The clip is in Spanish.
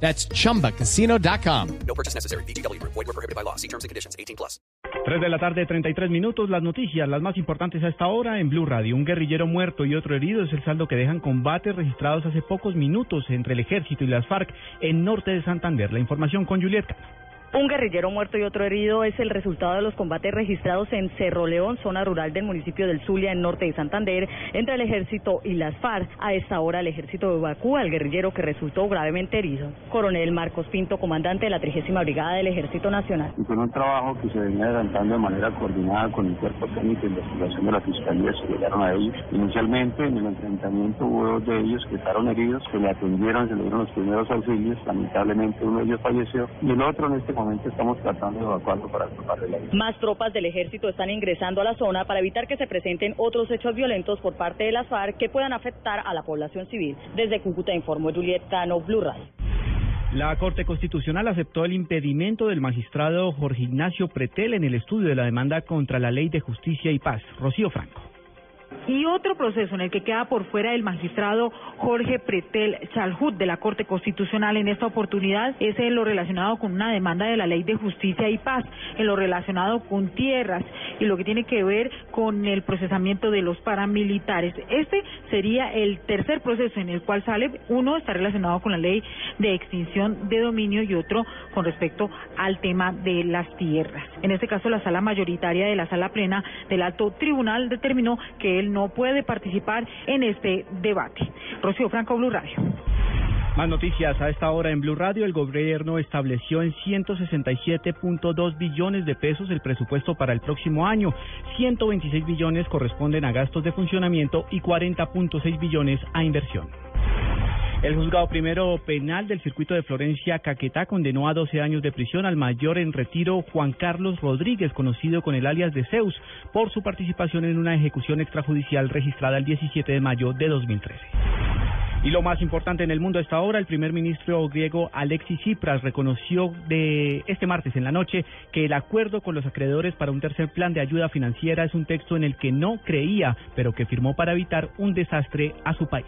That's chumbacasino.com. No purchase necessary. BGW. Void were prohibited by law. See terms and conditions. 18 plus. 3 de la tarde, 33 minutos. Las noticias, las más importantes a esta hora en Blue Radio. Un guerrillero muerto y otro herido es el saldo que dejan combates registrados hace pocos minutos entre el ejército y las FARC en norte de Santander. La información con Juliet Cano. Un guerrillero muerto y otro herido es el resultado de los combates registrados en Cerro León, zona rural del municipio del Zulia, en norte de Santander, entre el ejército y las FARC. A esta hora, el ejército evacúa al guerrillero que resultó gravemente herido. Coronel Marcos Pinto, comandante de la 30 Brigada del Ejército Nacional. Y con un trabajo que se venía adelantando de manera coordinada con el cuerpo técnico de investigación de la Fiscalía, se llegaron a ellos. Inicialmente, en el enfrentamiento hubo dos de ellos que estaron heridos, se le atendieron, se le dieron los primeros auxilios. Lamentablemente, uno de ellos falleció y el otro en este momento estamos tratando de evacuarlo para salvarle la vida. Más tropas del ejército están ingresando a la zona para evitar que se presenten otros hechos violentos por parte de las FARC que puedan afectar a la población civil. Desde Cúcuta informó Juliet Cano, Blue Radio. La Corte Constitucional aceptó el impedimento del magistrado Jorge Ignacio Pretel en el estudio de la demanda contra la Ley de Justicia y Paz. Rocío Franco. Y otro proceso en el que queda por fuera el magistrado Jorge Pretel Chalhut de la Corte Constitucional en esta oportunidad es en lo relacionado con una demanda de la Ley de Justicia y Paz, en lo relacionado con tierras y lo que tiene que ver con el procesamiento de los paramilitares. Este sería el tercer proceso en el cual sale, uno está relacionado con la ley de extinción de dominio y otro con respecto al tema de las tierras. En este caso, la sala mayoritaria de la sala plena del alto tribunal determinó que él no puede participar en este debate. Rocío Franco, Blue Radio. Más noticias a esta hora en Blue Radio. El gobierno estableció en 167.2 billones de pesos el presupuesto para el próximo año. 126 billones corresponden a gastos de funcionamiento y 40.6 billones a inversión. El juzgado primero penal del circuito de Florencia Caquetá condenó a 12 años de prisión al mayor en retiro Juan Carlos Rodríguez, conocido con el alias de Zeus, por su participación en una ejecución extrajudicial registrada el 17 de mayo de 2013. Y lo más importante en el mundo a esta hora, el primer ministro griego Alexis Tsipras reconoció este martes en la noche que el acuerdo con los acreedores para un tercer plan de ayuda financiera es un texto en el que no creía, pero que firmó para evitar un desastre a su país.